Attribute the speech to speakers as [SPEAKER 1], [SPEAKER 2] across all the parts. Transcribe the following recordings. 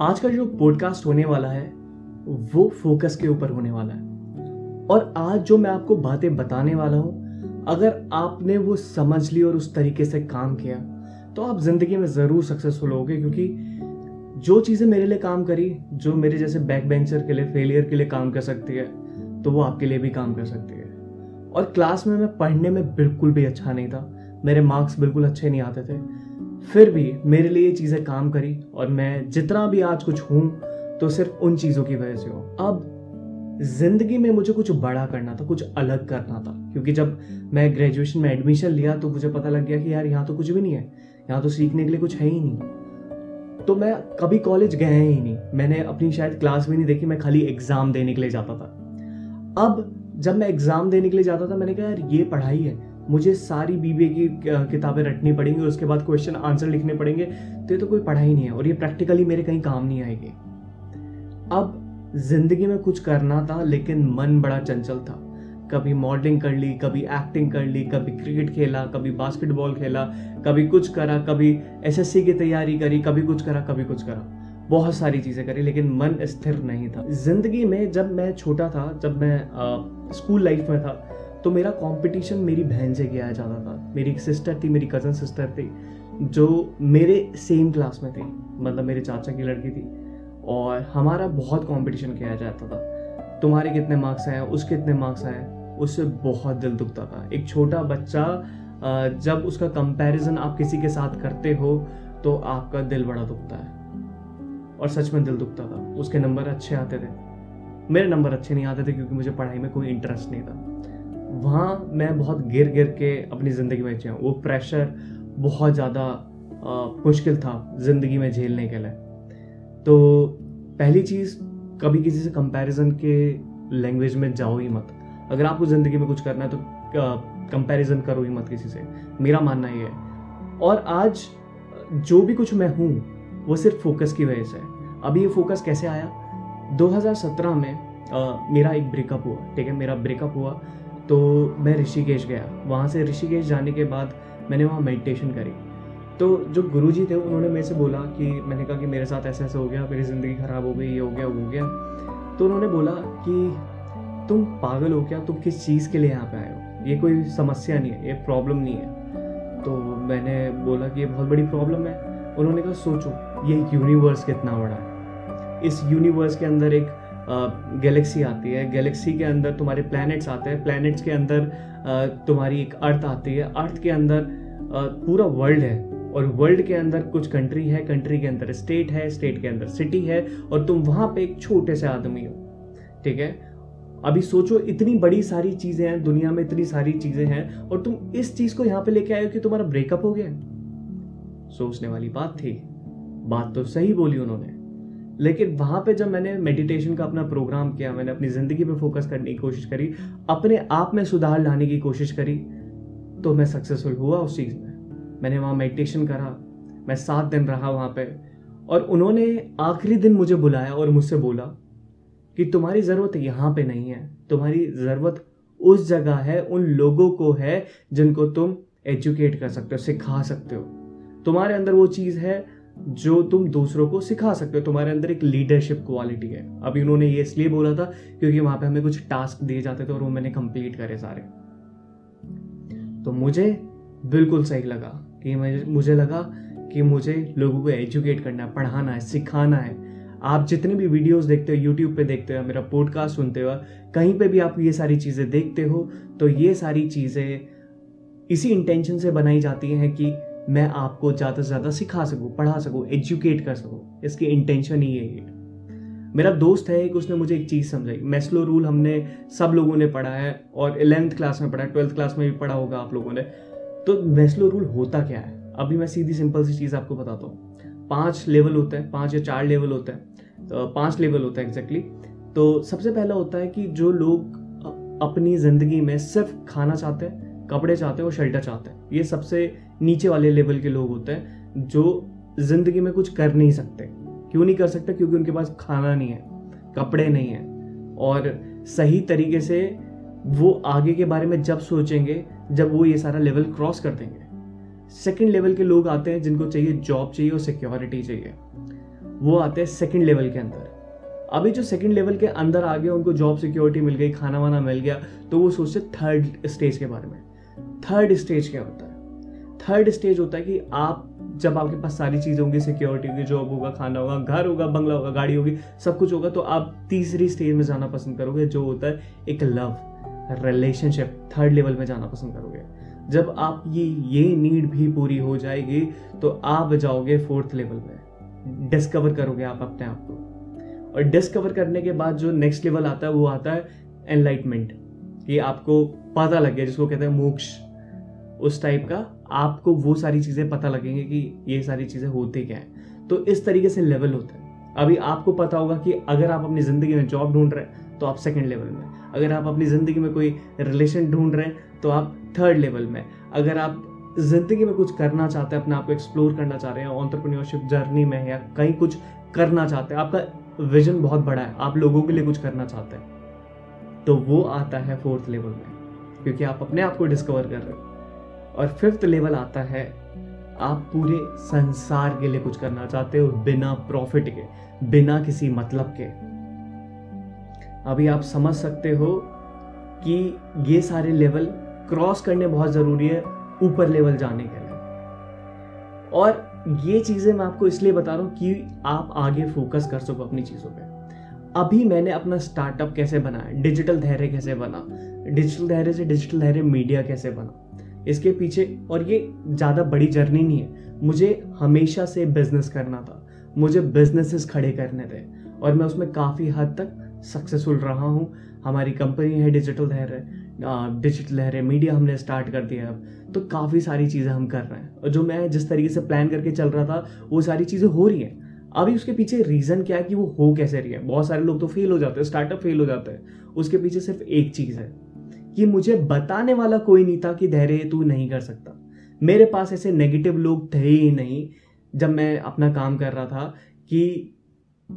[SPEAKER 1] आज का जो पॉडकास्ट होने वाला है, वो फोकस के ऊपर होने वाला है। और आज जो मैं आपको बातें बताने वाला हूँ, अगर आपने वो समझ ली और उस तरीके से काम किया तो आप ज़िंदगी में ज़रूर सक्सेसफुल होगे, क्योंकि जो चीज़ें मेरे लिए काम करी, जो मेरे जैसे बैक बेंचर के लिए फेलियर के लिए काम कर सकती है तो वो आपके लिए भी काम कर सकती है। और क्लास में मैं पढ़ने में बिल्कुल भी अच्छा नहीं था। मेरे मार्क्स बिल्कुल अच्छे नहीं आते थे। फिर भी मेरे लिए ये चीज़ें काम करी और मैं जितना भी आज कुछ हूँ तो सिर्फ़ उन चीज़ों की वजह से हूँ। अब ज़िंदगी में मुझे कुछ बड़ा करना था, कुछ अलग करना था, क्योंकि जब मैं ग्रेजुएशन में एडमिशन लिया तो मुझे पता लग गया कि यार, यहाँ तो कुछ भी नहीं है, यहाँ तो सीखने के लिए कुछ है ही नहीं। तो मैं कभी कॉलेज गया ही नहीं। मैंने अपनी शायद क्लास भी नहीं देखी, मैं खाली एग्ज़ाम देने के लिए जाता था। अब जब मैं एग्ज़ाम देने के लिए जाता था, मैंने कहा, यार, ये पढ़ाई है मुझे सारी बीबीए की किताबें रटनी पड़ेंगी और उसके बाद क्वेश्चन आंसर लिखने पड़ेंगे। तो ये तो कोई पढ़ाई नहीं है और ये प्रैक्टिकली मेरे कहीं काम नहीं आएगी। अब ज़िंदगी में कुछ करना था लेकिन मन बड़ा चंचल था। कभी मॉडलिंग कर ली कभी एक्टिंग कर ली कभी क्रिकेट खेला कभी बास्केटबॉल खेला कभी कुछ करा कभी एसएससी की तैयारी करी कभी कुछ करा कभी कुछ करा। बहुत सारी चीज़ें करी लेकिन मन स्थिर नहीं था। ज़िंदगी में जब मैं छोटा था जब मैं आ, स्कूल लाइफ में था तो मेरा कंपटीशन मेरी बहन से किया जाता था मेरी एक सिस्टर थी, मेरी कज़न सिस्टर थी, जो मेरे सेम क्लास में थी मतलब मेरे चाचा की लड़की थी। और हमारा बहुत कंपटीशन किया जाता था। तुम्हारे कितने मार्क्स आए, उसके कितने मार्क्स आए, उससे बहुत दिल दुखता था। एक छोटा बच्चा जब उसका कंपैरिजन आप किसी के साथ करते हो तो आपका दिल बड़ा दुखता है। और सच में दिल दुखता था। उसके नंबर अच्छे आते थे। मेरे नंबर अच्छे नहीं आते थे, क्योंकि मुझे पढ़ाई में कोई इंटरेस्ट नहीं था। वहाँ मैं बहुत गिर गिर के अपनी ज़िंदगी में जिया। वो प्रेशर बहुत ज़्यादा मुश्किल था ज़िंदगी में झेलने के लिए। तो पहली चीज़ कभी किसी से कंपैरिजन के लैंग्वेज में जाओ ही मत। अगर आपको ज़िंदगी में कुछ करना है तो कंपैरिजन करो ही मत किसी से। मेरा मानना ये है। और आज जो भी कुछ मैं हूँ वो सिर्फ़ फोकस की वजह से है। अभी ये फोकस कैसे आया? 2017 में आ, मेरा एक ब्रेकअप हुआ ठीक है? मेरा ब्रेकअप हुआ। तो मैं ऋषिकेश गया। वहाँ से ऋषिकेश जाने के बाद मैंने वहाँ मेडिटेशन करी। तो जो गुरु जी थे, उन्होंने मेरे से बोला कि, मैंने कहा कि मेरे साथ ऐसा ऐसा हो गया, मेरी ज़िंदगी ख़राब हो गई, ये हो गया, वो हो गया। तो उन्होंने बोला कि, तुम पागल हो क्या? तुम किस चीज़ के लिए यहाँ पे आए हो? ये कोई समस्या नहीं है, ये प्रॉब्लम नहीं है। तो मैंने बोला कि, ये बहुत बड़ी प्रॉब्लम है। उन्होंने कहा, सोचो, ये यूनिवर्स कितना बड़ा है। इस यूनिवर्स के अंदर एक गैलेक्सी आती है। गैलेक्सी के अंदर तुम्हारे प्लैनेट्स आते हैं। प्लैनेट्स के अंदर तुम्हारी एक अर्थ आती है। अर्थ के अंदर पूरा वर्ल्ड है। और वर्ल्ड के अंदर कुछ कंट्री है। कंट्री के अंदर स्टेट है। स्टेट के अंदर सिटी है। और तुम वहाँ पे एक छोटे से आदमी हो। ठीक है? अभी सोचो, इतनी बड़ी सारी चीज़ें हैं। दुनिया में इतनी सारी चीज़ें हैं। और तुम इस चीज़ को यहाँ पे लेके आए हो कि तुम्हारा ब्रेकअप हो गया। सोचने वाली बात थी। बात तो सही बोली उन्होंने। लेकिन वहाँ पे जब मैंने मेडिटेशन का अपना प्रोग्राम किया, मैंने अपनी ज़िंदगी पे फोकस करने की कोशिश करी, अपने आप में सुधार लाने की कोशिश करी तो मैं सक्सेसफुल हुआ उस चीज़ में। मैंने वहाँ मेडिटेशन करा, मैं सात दिन रहा वहाँ पे और उन्होंने आखिरी दिन मुझे बुलाया और मुझसे बोला कि तुम्हारी ज़रूरत यहाँ पे नहीं है, तुम्हारी ज़रूरत उस जगह है, उन लोगों को है जिनको तुम एजुकेट कर सकते हो, सिखा सकते हो। तुम्हारे अंदर वो चीज़ है जो तुम दूसरों को सिखा सकते हो। तुम्हारे अंदर एक लीडरशिप क्वालिटी है। अभी उन्होंने ये इसलिए बोला था क्योंकि वहाँ पे हमें कुछ टास्क दिए जाते थे और वो मैंने कंप्लीट करे सारे। तो मुझे बिल्कुल सही लगा कि मुझे लगा कि मुझे लोगों को एजुकेट करना है, पढ़ाना है, सिखाना है। आप जितने भी वीडियोस देखते हो यूट्यूब पे देखते हो, मेरा पॉडकास्ट सुनते हो, कहीं पे भी आप ये सारी चीज़ें देखते हो तो ये सारी चीज़ें इसी इंटेंशन से बनाई जाती हैं कि मैं आपको ज़्यादा से ज़्यादा सिखा सकूँ, पढ़ा सकूँ एजुकेट कर सकूँ। इसकी इंटेंशन ही है। मेरा दोस्त है एक, उसने मुझे एक चीज़ समझाई। मेस्लो रूल हमने सब लोगों ने पढ़ा है और इलेवेंथ क्लास में पढ़ा है ट्वेल्थ क्लास में भी पढ़ा होगा आप लोगों ने। तो मेस्लो रूल होता क्या है? अभी मैं सीधी सिंपल सी चीज़ आपको बताता हूँ। पाँच लेवल होते हैं, पाँच या चार लेवल होते हैं। तो पाँच लेवल होता है एग्जैक्टली तो सबसे पहला होता है कि जो लोग अपनी ज़िंदगी में सिर्फ़ खाना चाहते हैं, कपड़े चाहते हैं और शेल्टर चाहते हैं, ये सबसे नीचे वाले लेवल के लोग होते हैं, जो ज़िंदगी में कुछ कर नहीं सकते। क्यों नहीं कर सकते? क्योंकि उनके पास खाना नहीं है, कपड़े नहीं है। और सही तरीके से वो आगे के बारे में जब सोचेंगे, जब वो ये सारा लेवल क्रॉस कर देंगे। सेकेंड लेवल के लोग आते हैं जिनको चाहिए जॉब चाहिए और सिक्योरिटी चाहिए। वो आते हैं सेकेंड लेवल के अंदर। अभी जो सेकेंड लेवल के अंदर आ गए, उनको जॉब सिक्योरिटी मिल गई खाना वाना मिल गया तो वो सोचते थर्ड स्टेज के बारे में। थर्ड स्टेज क्या होता है? थर्ड स्टेज होता है कि आप, जब आपके पास सारी चीज़ें होंगी सिक्योरिटी होगी जॉब होगा, खाना होगा, घर होगा बंगला होगा, गाड़ी होगी, सब कुछ होगा तो आप तीसरी स्टेज में जाना पसंद करोगे, जो होता है एक लव रिलेशनशिप थर्ड लेवल में जाना पसंद करोगे। जब आप ये ये नीड भी पूरी हो जाएगी तो आप जाओगे फोर्थ लेवल में। डिस्कवर करोगे आप अपने आप को। और डिस्कवर करने के बाद जो नेक्स्ट लेवल आता है, वो आता है एनलाइटमेंट कि आपको पता लग गया, जिसको कहते हैं मोक्ष। उस टाइप का, आपको वो सारी चीज़ें पता लगेंगे कि ये सारी चीज़ें होती क्या हैं। तो इस तरीके से लेवल होता है। अभी आपको पता होगा कि अगर आप अपनी ज़िंदगी में जॉब ढूंढ रहे हैं तो आप सेकेंड लेवल में अगर आप अपनी ज़िंदगी में कोई रिलेशन ढूंढ रहे हैं तो आप थर्ड लेवल में अगर आप ज़िंदगी में कुछ करना चाहते हैं, अपने आप को एक्सप्लोर करना चाह रहे हैं ऑन्टरप्रन्योरशिप जर्नी में या कहीं कुछ करना चाहते हैं, आपका विजन बहुत बड़ा है। आप लोगों के लिए कुछ करना चाहते हैं। तो वो आता है फोर्थ लेवल में, क्योंकि आप अपने आप को डिस्कवर कर रहे हो। और फिफ्थ लेवल आता है, आप पूरे संसार के लिए कुछ करना चाहते हो बिना प्रॉफिट के, बिना किसी मतलब के। अभी आप समझ सकते हो कि ये सारे लेवल क्रॉस करने बहुत ज़रूरी है ऊपर लेवल जाने के लिए। और ये चीज़ें मैं आपको इसलिए बता रहा हूँ कि आप आगे फोकस कर सको अपनी चीज़ों पे। अभी मैंने अपना स्टार्टअप कैसे बनाया डिजिटल धैर्य कैसे बना डिजिटल धैर्य से डिजिटल धैर्य मीडिया कैसे बना। इसके पीछे और ये ज़्यादा बड़ी जर्नी नहीं है। मुझे हमेशा से बिज़नेस करना था। मुझे बिजनेसेस खड़े करने थे। और मैं उसमें काफ़ी हद तक सक्सेसफुल रहा हूँ। हमारी कंपनी है डिजिटल लहर। डिजिटल लहर मीडिया हमने स्टार्ट कर दिया है अब। तो काफ़ी सारी चीज़ें हम कर रहे हैं। और जो मैं जिस तरीके से प्लान करके चल रहा था, वो सारी चीज़ें हो रही हैं। अभी उसके पीछे रीज़न क्या है कि वो हो कैसे रही है? बहुत सारे लोग तो फेल हो जाते हैं स्टार्टअप फेल हो जाते हैं। उसके पीछे सिर्फ़ एक चीज़ है। कि मुझे बताने वाला कोई नहीं था कि धैर्य तू नहीं कर सकता। मेरे पास ऐसे नेगेटिव लोग थे ही नहीं, जब मैं अपना काम कर रहा था कि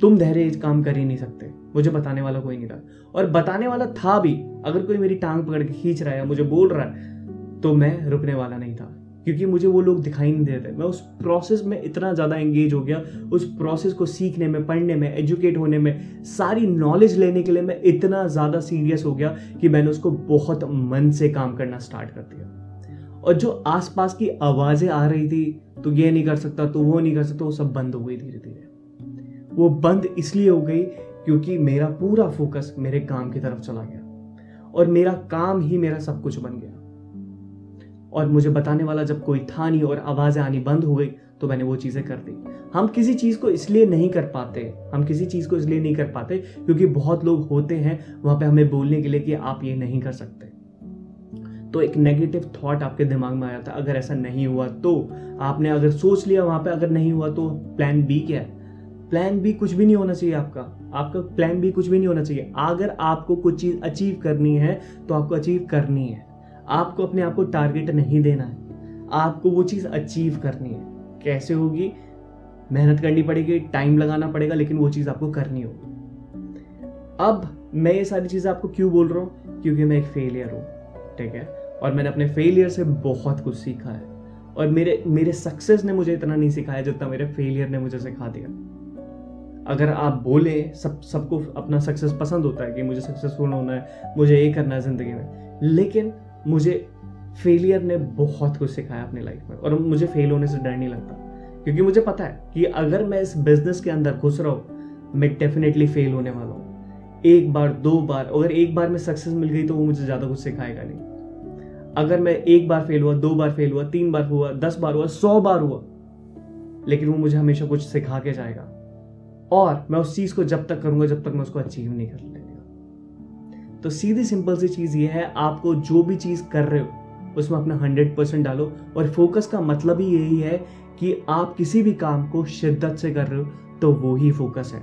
[SPEAKER 1] तुम धैर्य काम कर ही नहीं सकते। मुझे बताने वाला कोई नहीं था। और बताने वाला था भी, अगर कोई मेरी टांग पकड़ के खींच रहा है मुझे बोल रहा है तो मैं रुकने वाला नहीं था। क्योंकि मुझे वो लोग दिखाई नहीं देते। मैं उस प्रोसेस में इतना ज़्यादा एंगेज हो गया, उस प्रोसेस को सीखने में, पढ़ने में एजुकेट होने में, सारी नॉलेज लेने के लिए मैं इतना ज़्यादा सीरियस हो गया कि मैंने उसको बहुत मन से काम करना स्टार्ट कर दिया। और जो आसपास की आवाज़ें आ रही थी तो ये नहीं कर सकता तो वो नहीं कर सकता, वो सब बंद हो गई धीरे धीरे वो बंद इसलिए हो गई क्योंकि मेरा पूरा फोकस मेरे काम की तरफ़ चला गया। और मेरा काम ही मेरा सब कुछ बन गया। और मुझे बताने वाला जब कोई था नहीं और आवाज़ें आनी बंद हो गई तो मैंने वो चीज़ें कर दी। हम किसी चीज़ को इसलिए नहीं कर पाते, हम किसी चीज़ को इसलिए नहीं कर पाते, क्योंकि बहुत लोग होते हैं वहाँ पे हमें बोलने के लिए कि आप ये नहीं कर सकते। तो एक नेगेटिव थॉट आपके दिमाग में आया था, अगर ऐसा नहीं हुआ तो आपने अगर सोच लिया वहाँ पे अगर नहीं हुआ तो प्लान बी क्या है? प्लान बी कुछ भी नहीं होना चाहिए आपका। आपका प्लान बी कुछ भी नहीं होना चाहिए। अगर आपको कुछ चीज़ अचीव करनी है तो आपको अचीव करनी है। आपको अपने आप को टारगेट नहीं देना है। आपको वो चीज़ अचीव करनी है। कैसे होगी? मेहनत करनी पड़ेगी टाइम लगाना पड़ेगा, लेकिन वो चीज़ आपको करनी होगी। अब मैं ये सारी चीज़ें आपको क्यों बोल रहा हूँ? क्योंकि मैं एक फेलियर हूँ, ठीक है? और मैंने अपने फेलियर से बहुत कुछ सीखा है। और मेरे मेरे सक्सेस ने मुझे इतना नहीं सिखाया जितना मेरे फेलियर ने मुझे सिखा दिया। अगर आप बोले, सब, सबको अपना सक्सेस पसंद होता है कि मुझे सक्सेसफुल होना है, मुझे ये करना है ज़िंदगी में। लेकिन मुझे फेलियर ने बहुत कुछ सिखाया अपनी लाइफ में और मुझे फेल होने से डर नहीं लगता। क्योंकि मुझे पता है कि अगर मैं इस बिज़नेस के अंदर घुस रहा हूँ, मैं डेफिनेटली फेल होने वाला हूँ। एक बार, दो बार, अगर एक बार में सक्सेस मिल गई तो वो मुझे ज़्यादा कुछ सिखाएगा नहीं। अगर मैं एक बार फेल हुआ, दो बार फेल हुआ, तीन बार हुआ, दस बार हुआ, सौ बार हुआ, लेकिन वो मुझे हमेशा कुछ सिखा के जाएगा। और मैं उस चीज़ को जब तक करूँगा, जब तक मैं उसको अचीव नहीं कर लेगा तो सीधी सिंपल सी चीज़ ये है आपको जो भी चीज़ कर रहे हो उसमें अपना हंड्रेड परसेंट डालो। और फोकस का मतलब ही यही है कि आप किसी भी काम को शिद्दत से कर रहे हो तो वो ही फोकस है।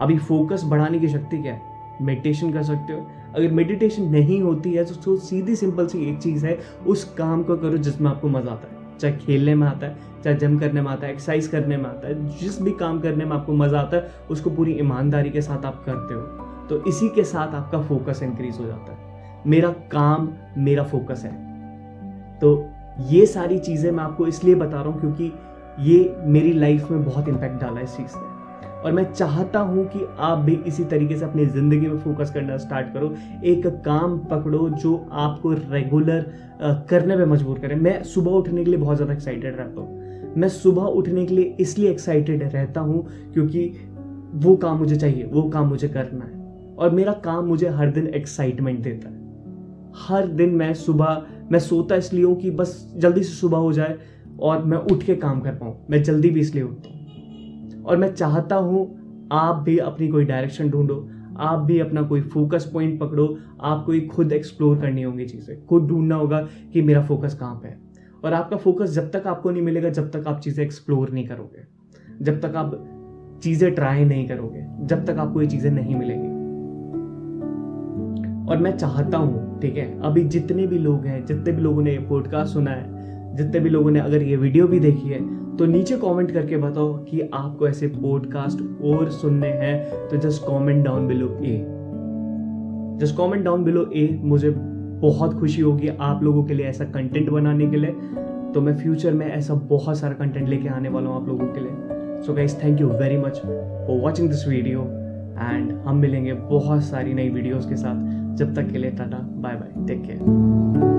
[SPEAKER 1] अभी फोकस बढ़ाने की शक्ति क्या है? मेडिटेशन कर सकते हो। अगर मेडिटेशन नहीं होती है तो, तो सीधी सिंपल सी एक चीज़ है उस काम को करो जिसमें आपको मज़ा आता है। चाहे खेलने में आता है चाहे जिम करने में आता है एक्सरसाइज करने में आता है जिस भी काम करने में आपको मज़ा आता है उसको पूरी ईमानदारी के साथ आप करते हो। तो इसी के साथ आपका फोकस इंक्रीज हो जाता है। मेरा काम, मेरा फोकस है। तो ये सारी चीज़ें मैं आपको इसलिए बता रहा हूँ क्योंकि ये मेरी लाइफ में बहुत इम्पैक्ट डाला है इस चीज़ ने। और मैं चाहता हूँ कि आप भी इसी तरीके से अपनी ज़िंदगी में फोकस करना स्टार्ट करो। एक काम पकड़ो जो आपको रेगुलर करने पे मजबूर करे। मैं सुबह उठने के लिए बहुत ज़्यादा एक्साइटेड रहता हूँ। मैं सुबह उठने के लिए इसलिए एक्साइटेड रहता हूँ क्योंकि वो काम मुझे चाहिए, वो काम मुझे करना है। और मेरा काम मुझे हर दिन एक्साइटमेंट देता है। हर दिन मैं सुबह, मैं सोता इसलिए हूँ कि बस जल्दी से सुबह हो जाए और मैं उठ के काम कर पाऊँ। मैं जल्दी भी इसलिए उठता हूँ। और मैं चाहता हूँ आप भी अपनी कोई डायरेक्शन ढूंढो, आप भी अपना कोई फोकस पॉइंट पकड़ो, आपको ही खुद एक्सप्लोर करनी होंगी चीज़ें। खुद ढूंढना होगा कि मेरा फोकस कहाँ पे है। और आपका फोकस जब तक आपको नहीं मिलेगा, जब तक आप चीज़ें एक्सप्लोर नहीं करोगे। जब तक आप चीज़ें ट्राई नहीं करोगे, जब तक आपको ये चीज़ें नहीं मिलेंगी। और मैं चाहता हूँ, ठीक है? अभी जितने भी लोग हैं, जितने भी लोगों ने ये पॉडकास्ट सुना है, जितने भी लोगों ने अगर ये वीडियो भी देखी है तो नीचे कमेंट करके बताओ कि आपको ऐसे पॉडकास्ट और सुनने हैं तो जस्ट कमेंट डाउन बिलो ए जस्ट कमेंट डाउन बिलो ए मुझे बहुत खुशी होगी आप लोगों के लिए ऐसा कंटेंट बनाने के लिए। तो मैं फ्यूचर में ऐसा बहुत सारा कंटेंट लेके आने वाला हूँ आप लोगों के लिए। So guys thank you very much for watching this video and हम मिलेंगे बहुत सारी नई वीडियोस के साथ। जब तक के लिए tata bye bye take care